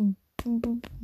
嗯嗯嗯。